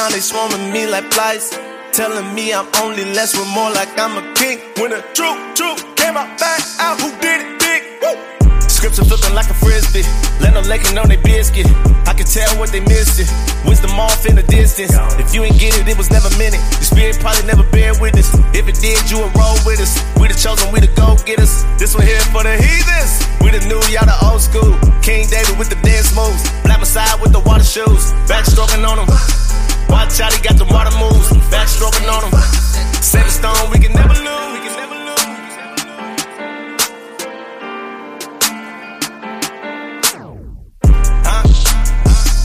now they swarming me like flies. Telling me I'm only less with more like I'm a king. When the truth, truth came out back out, who did it big? Woo! Scripts are flipping like a frisbee. Let them laking on they biscuit. I can tell what they missed it. Wisdom off in the distance. If you ain't get it, it was never meant it. The spirit probably never bear witness. If it did, you would roll with us. We the chosen, we the go getters. This one here for the heathens. We the new, y'all the old school. King David with the dance moves. Black Messiah with the water shoes. Backstroking on them. Watch out, he got the water moves. Backstroking on them. Set a stone, we can never lose. We can never lose. Huh?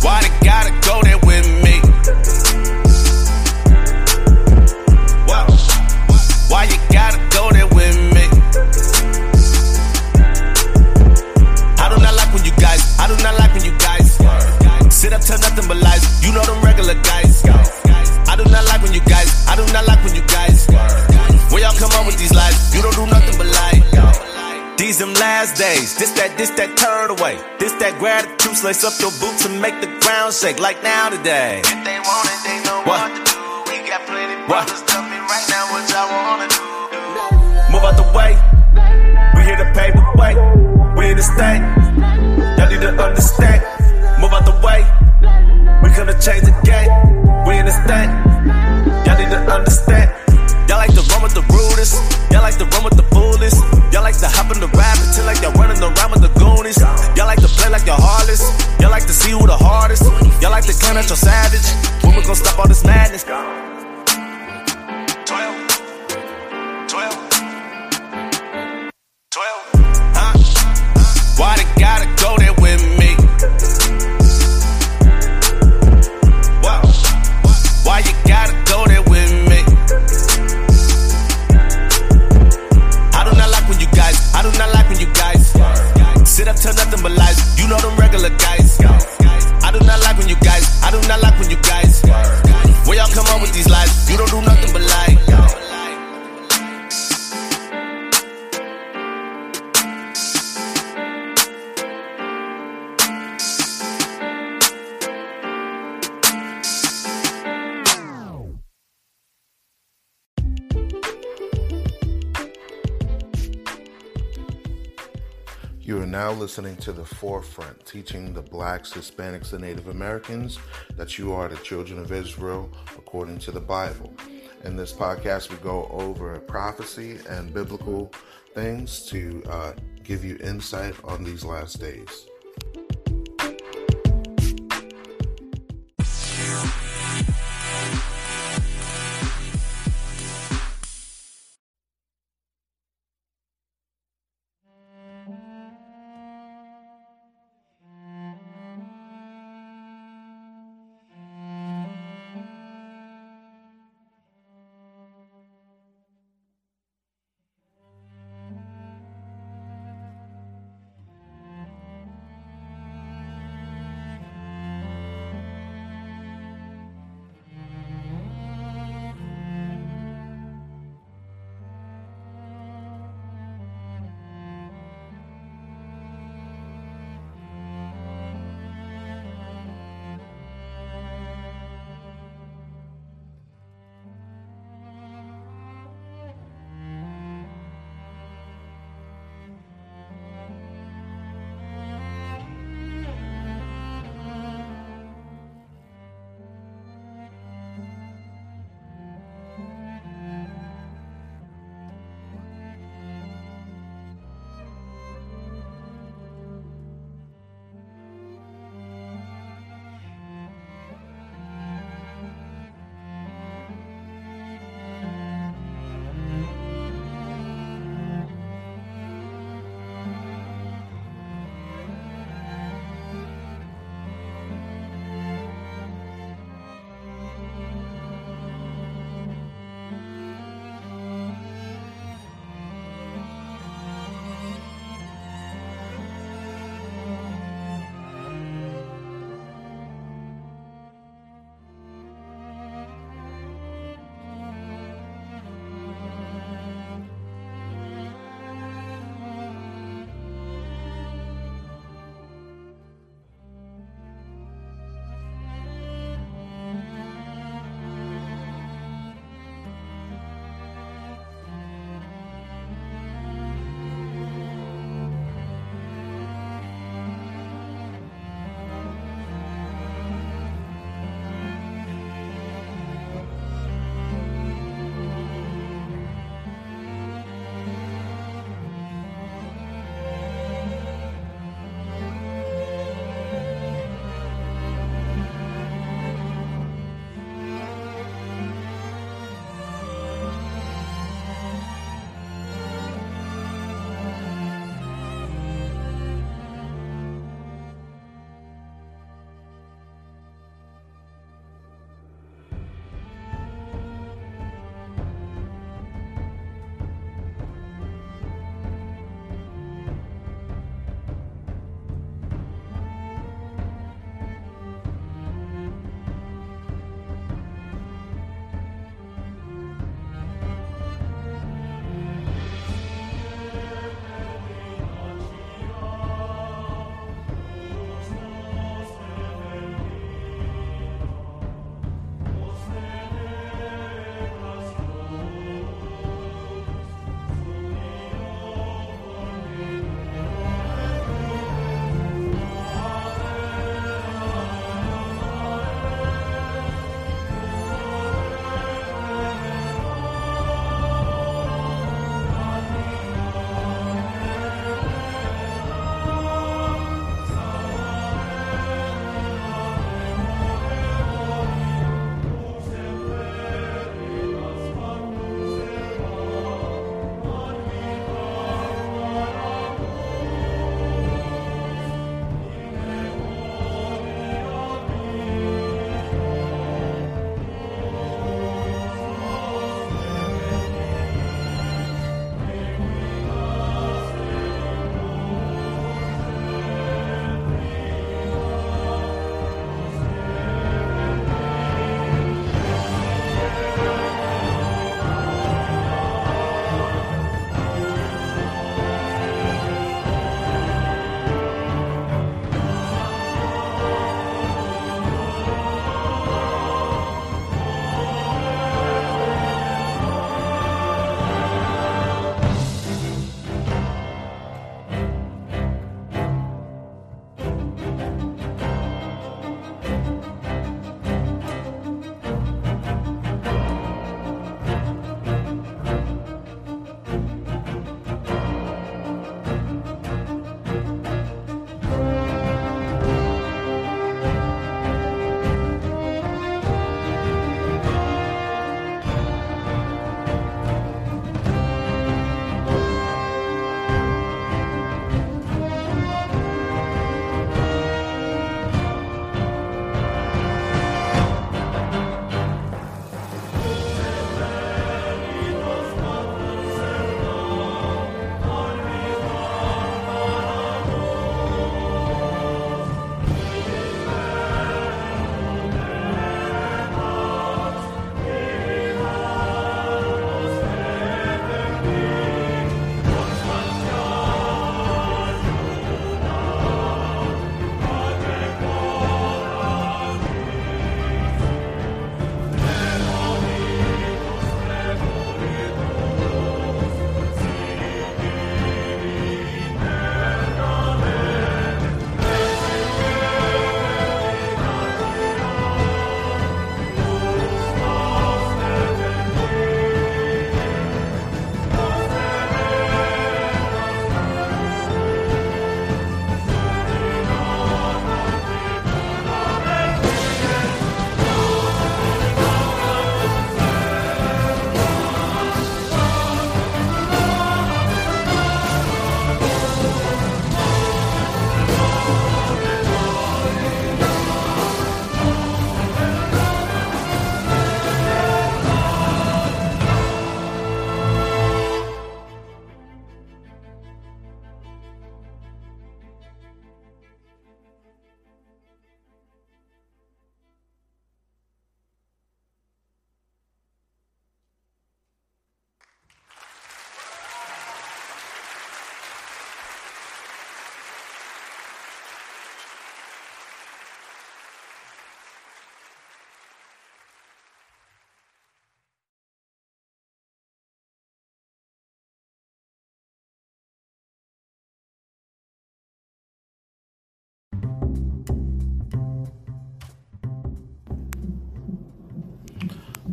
Why they gotta go there Slice up your boots and make the ground shake like now today. If they want it, they know What? what, to do. We got plenty What? brothers. Tell me right now what y'all wanna do. Move out the way. We here to pave the way. We in the state. Y'all need to understand. Move out the way. We to change the game. That you're savage. We gon' stop all this madness? Listening to The Forefront, teaching the blacks, Hispanics, and Native Americans that you are the children of Israel according to the Bible. In this podcast, we go over prophecy and biblical things to uh, give you insight on these last days.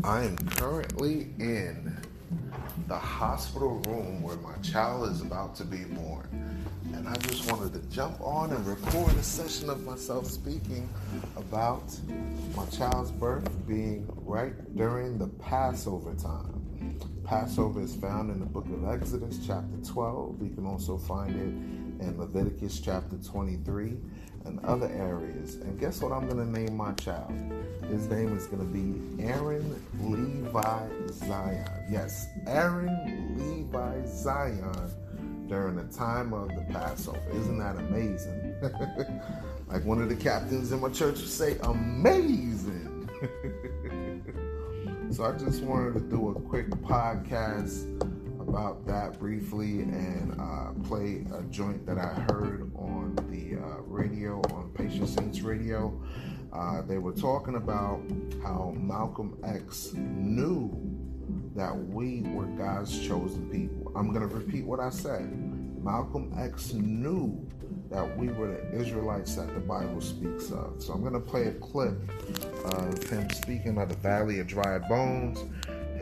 I am currently in the hospital room where my child is about to be born. And I just wanted to jump on and record a session of myself speaking about my child's birth being right during the Passover time. Passover is found in the book of Exodus, chapter 12. You can also find it in Leviticus, chapter 23 and other areas. And guess what I'm going to name my child? His name is going to be Aaron Levi Zion. Yes, Aaron Levi Zion during the time of the Passover. Isn't that amazing? like one of the captains in my church would say, amazing. so I just wanted to do a quick podcast about that briefly and uh, play a joint that I heard on the uh, radio, on Patient Saints Radio. Uh, they were talking about how Malcolm X knew that we were God's chosen people. I'm going to repeat what I said. Malcolm X knew that we were the Israelites that the Bible speaks of. So I'm going to play a clip of him speaking of the Valley of Dry Bones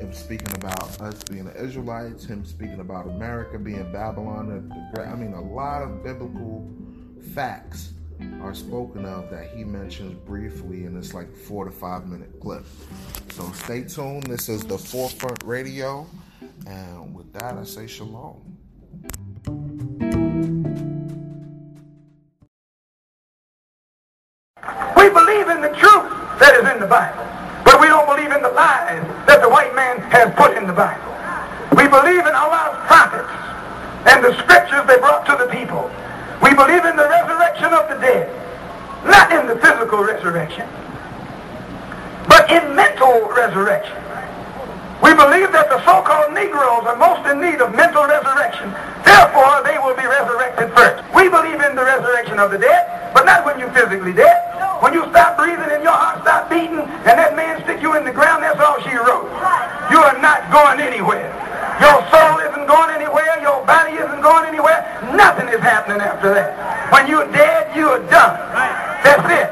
him speaking about us being the Israelites, him speaking about America being Babylon. I mean, a lot of biblical facts are spoken of that he mentions briefly in this like four to five minute clip. So stay tuned. This is the Forefront Radio. And with that, I say shalom. We believe in the truth that is in the Bible. But we don't believe in the lies that the has put in the Bible. We believe in Allah's prophets and the scriptures they brought to the people. We believe in the resurrection of the dead. Not in the physical resurrection, but in mental resurrection. We believe that the so-called Negroes are most in need of mental resurrection. Therefore, they will be resurrected first. We believe in the resurrection of the dead, but not when you're physically dead. When you stop breathing and your heart stop beating and that man stick you in the ground, that's all she wrote. Going anywhere. Your soul isn't going anywhere. Your body isn't going anywhere. Nothing is happening after that. When you're dead, you are done. That's it.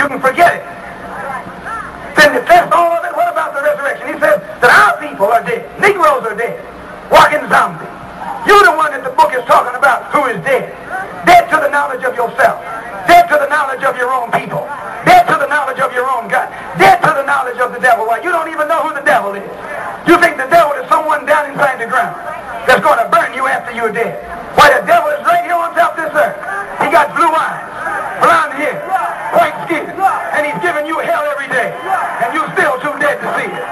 You can forget it. Then if that's all of it, oh, what about the resurrection? He says that our people are dead. Negroes are dead. Walking zombies. You're the one that the book is talking about who is dead. Dead to the knowledge of yourself. Dead to the knowledge of your own people. Dead to the knowledge of your own God. Dead to the knowledge of the devil. Why, you don't even know who the devil is. You think the devil is someone down inside the ground that's going to burn you after you're dead. Why, the devil is right here on top of this earth. He got blue eyes, blonde hair, white skin, and he's giving you hell every day. And you're still too dead to see it.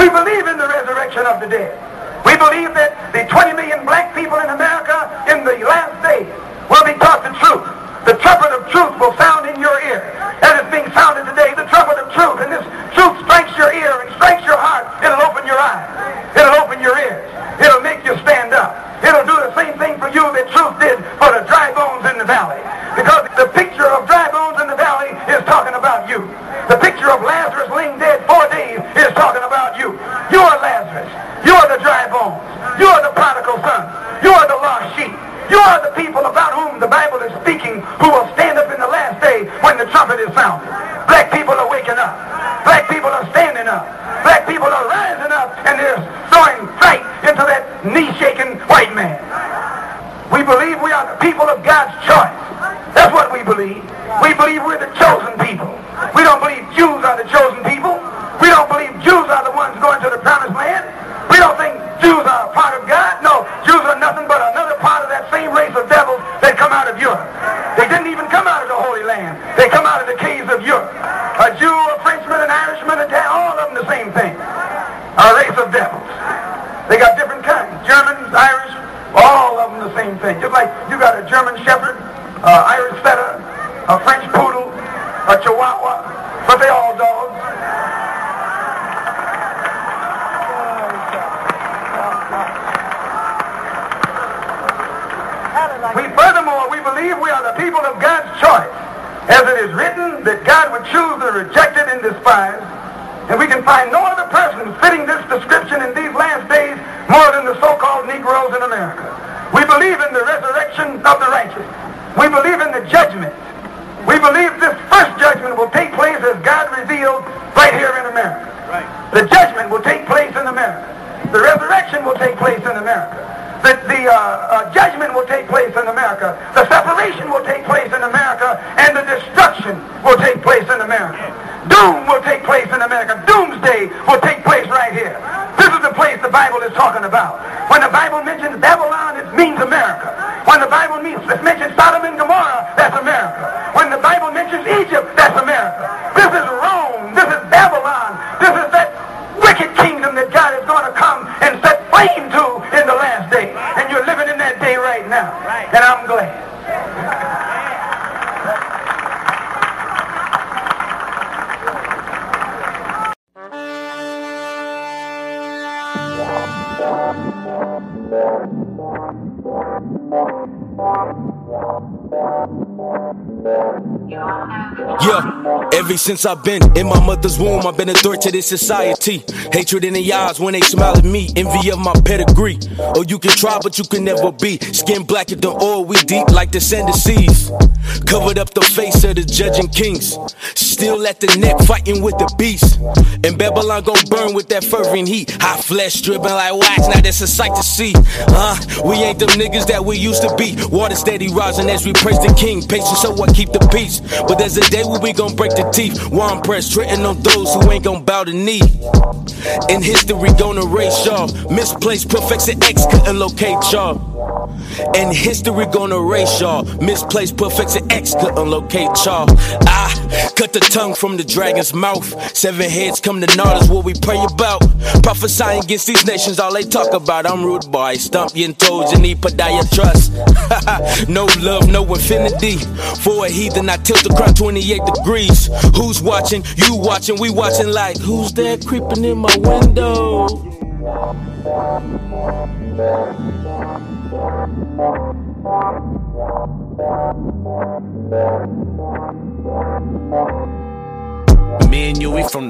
We believe in the resurrection of the dead. We believe that the 20 million black people in America in the last days will be taught the truth. The trumpet of truth will sound. As it's being sounded today, the trumpet of truth. And this truth strikes your ear and strikes your heart. It'll open your eyes. It'll open your ears. It'll make you stand up. It'll do the same thing for you that truth did for the dry bones in the valley. Because the picture of dry bones in the valley is talking about you. The picture of Lazarus laying dead four days is talking about you. You are Lazarus. You are the dry bones. You are the prodigal son. You are the lost sheep. You are the people about whom the Bible is trumpet is sounded. Black people are waking up. Black people are standing up. Black people are rising up and they're throwing fright into that knee-shaking white man. We believe we are the people of God's choice. That's what we believe. We believe we're the chosen people. We don't believe Jews are the chosen people. We don't believe Jews are the ones going to the promised land. We don't think Jews are a part of God. No, Jews are nothing but another part of that same race of devils that come out of Europe. They didn't even come out of the Holy Land. They come out of the caves of Europe. A Jew, a Frenchman, an Irishman, a Dan, all of them the same thing. A race of devils. They got different kinds. Germans, Irish, all of them the same thing. Just like you got a German Shepherd, uh, Irish Setter, a French Poodle, a Chihuahua, but they all dogs. We furthermore we believe we are the people of God's choice. As it is written that God would choose the rejected and despised, and we can find no other person fitting this description in these last days more than the so-called Negroes in America. We believe in the resurrection of the righteous. We believe in the judgment. We believe this first judgment will take place as God revealed right here in America. Right. The judgment will take place in America. The resurrection will take place in America. The, the uh, uh, judgment will take place in America. The separation will take place in America. And the destruction will take place in America. Doom will take place in America. Doomsday will take place right here. This is the place the Bible is talking about. When And I'm glad. Yeah, ever since I've been in my mother's womb, I've been a threat to this society. Hatred in the eyes when they smile at me, envy of my pedigree. Oh, you can try, but you can never be. Skin blacker than oil, we deep like the sand seas. Covered up the face of the judging kings. Still at the neck, fighting with the beast. And Babylon gon' burn with that fervent heat. Hot flesh dripping like wax, now that's a sight to see. Uh, we ain't them niggas that we used to be. Water steady rising as we praise the king. Patience, so I keep the peace. But there's a day where we gon' break the teeth. I'm pressed, treading on those who ain't gon' bow the knee. In history, gonna race y'all. Misplaced perfection X couldn't locate y'all. And history gonna erase y'all. Misplaced perfection X couldn't locate y'all. I cut the tongue from the dragon's mouth. Seven heads come to is what we pray about. Prophesying against these nations, all they talk about. I'm rude boy, stump your toes and need Padaya trust. no love, no infinity. For a heathen, I tilt the crown 28 degrees. Who's watching? You watching, we watching like who's there creeping in my window?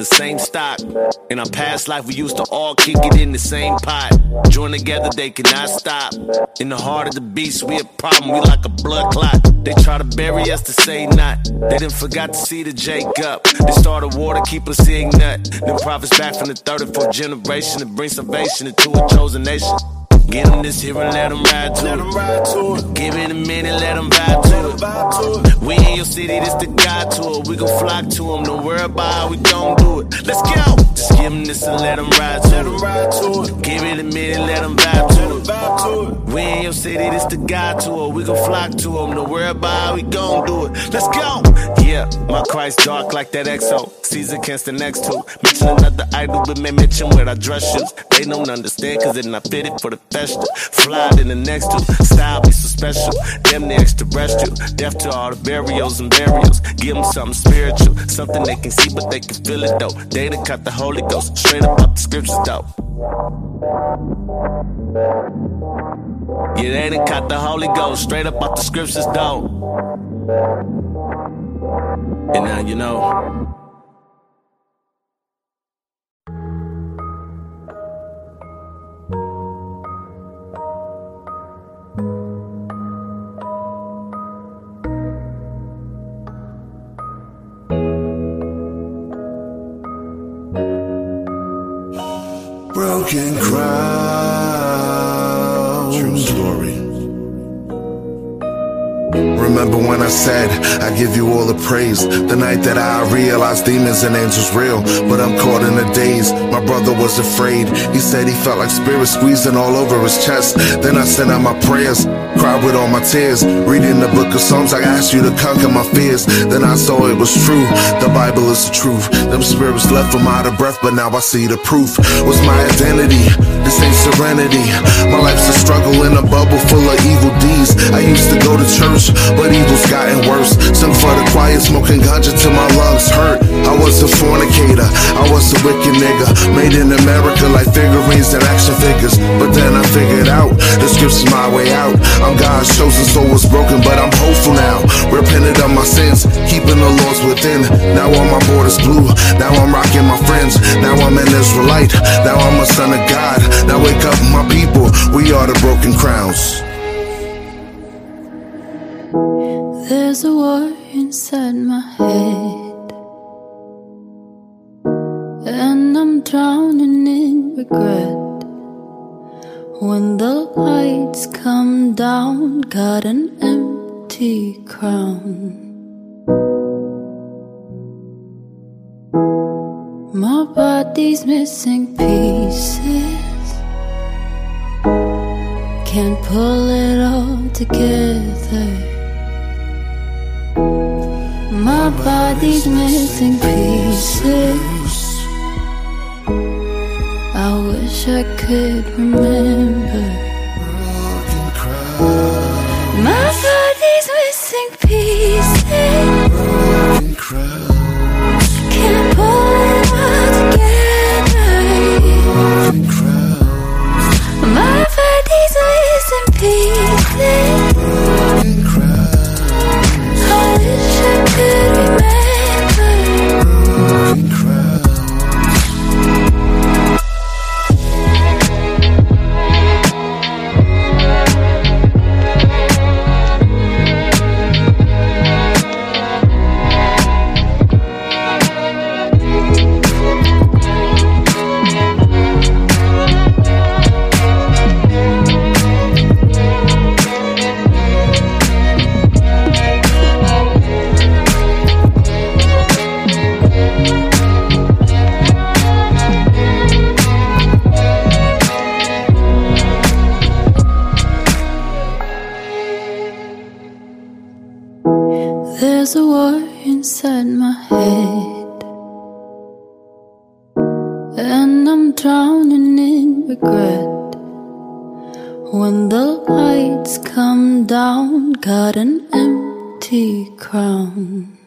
The same stock. In our past life, we used to all kick it in the same pot. Join together, they cannot stop. In the heart of the beast, we a problem, we like a blood clot. They try to bury us to say not. They didn't forgot to see the Jacob. They started war to keep us seeing nut. Them prophets back from the third and fourth generation to bring salvation into a chosen nation. Get them this here and let them ride to, let it. Ride to. Give it a minute, let them vibe to, it. To. We in your city, this the God tour. We gon' flock to them, don't worry about how we gon' do it. Let's go! Just give them this and let them ride to, let them ride to it. Give it a minute, let them vibe to, it. To it. We in your city, this the God tour. We gon' flock to them, don't worry about how we gon' do it. Let's go! Yeah, my Christ dark like that XO. Caesar against the next two. Mention another idol, but may mention where I dress shoes. They don't understand, cause it not fitted for the festa. Fly in the next two. Style be so special. Them next the extraterrestrial. Death to all the burials and burials. Give them something spiritual. Something they can see, but they can feel it though. They done cut the Holy Ghost. Straight up up the scriptures though. Yeah, they done cut the Holy Ghost. Straight up up the scriptures though. And now you know. Broken crown. Remember when I said I give you all the praise. The night that I realized demons and angels real But I'm caught in a daze. My brother was afraid. He said he felt like spirits squeezing all over his chest. Then I sent out my prayers Cried with all my tears. Reading the book of Psalms I asked you to conquer my fears. Then I saw it was true. The Bible is the truth. Them spirits left them out of breath But now I see the proof. Was my identity This ain't serenity My life's a struggle in a bubble full of evil deeds I used to go to church but evil's gotten worse. Sung for the quiet, smoking ganja till my lungs hurt. I was a fornicator, I was a wicked nigga. Made in America like figurines and action figures. But then I figured out the script's my way out. I'm God's chosen soul was broken, but I'm hopeful now. Repented of my sins, keeping the laws within. Now all my borders blue, now I'm rocking my friends. Now I'm an Israelite, now I'm a son of God. Now wake up, my people, we are the broken crowns. There's a war inside my head, and I'm drowning in regret. When the lights come down, got an empty crown. My body's missing pieces. Can't pull it all together. My body's missing pieces. I wish I could remember. My body's missing pieces. Got an empty crown.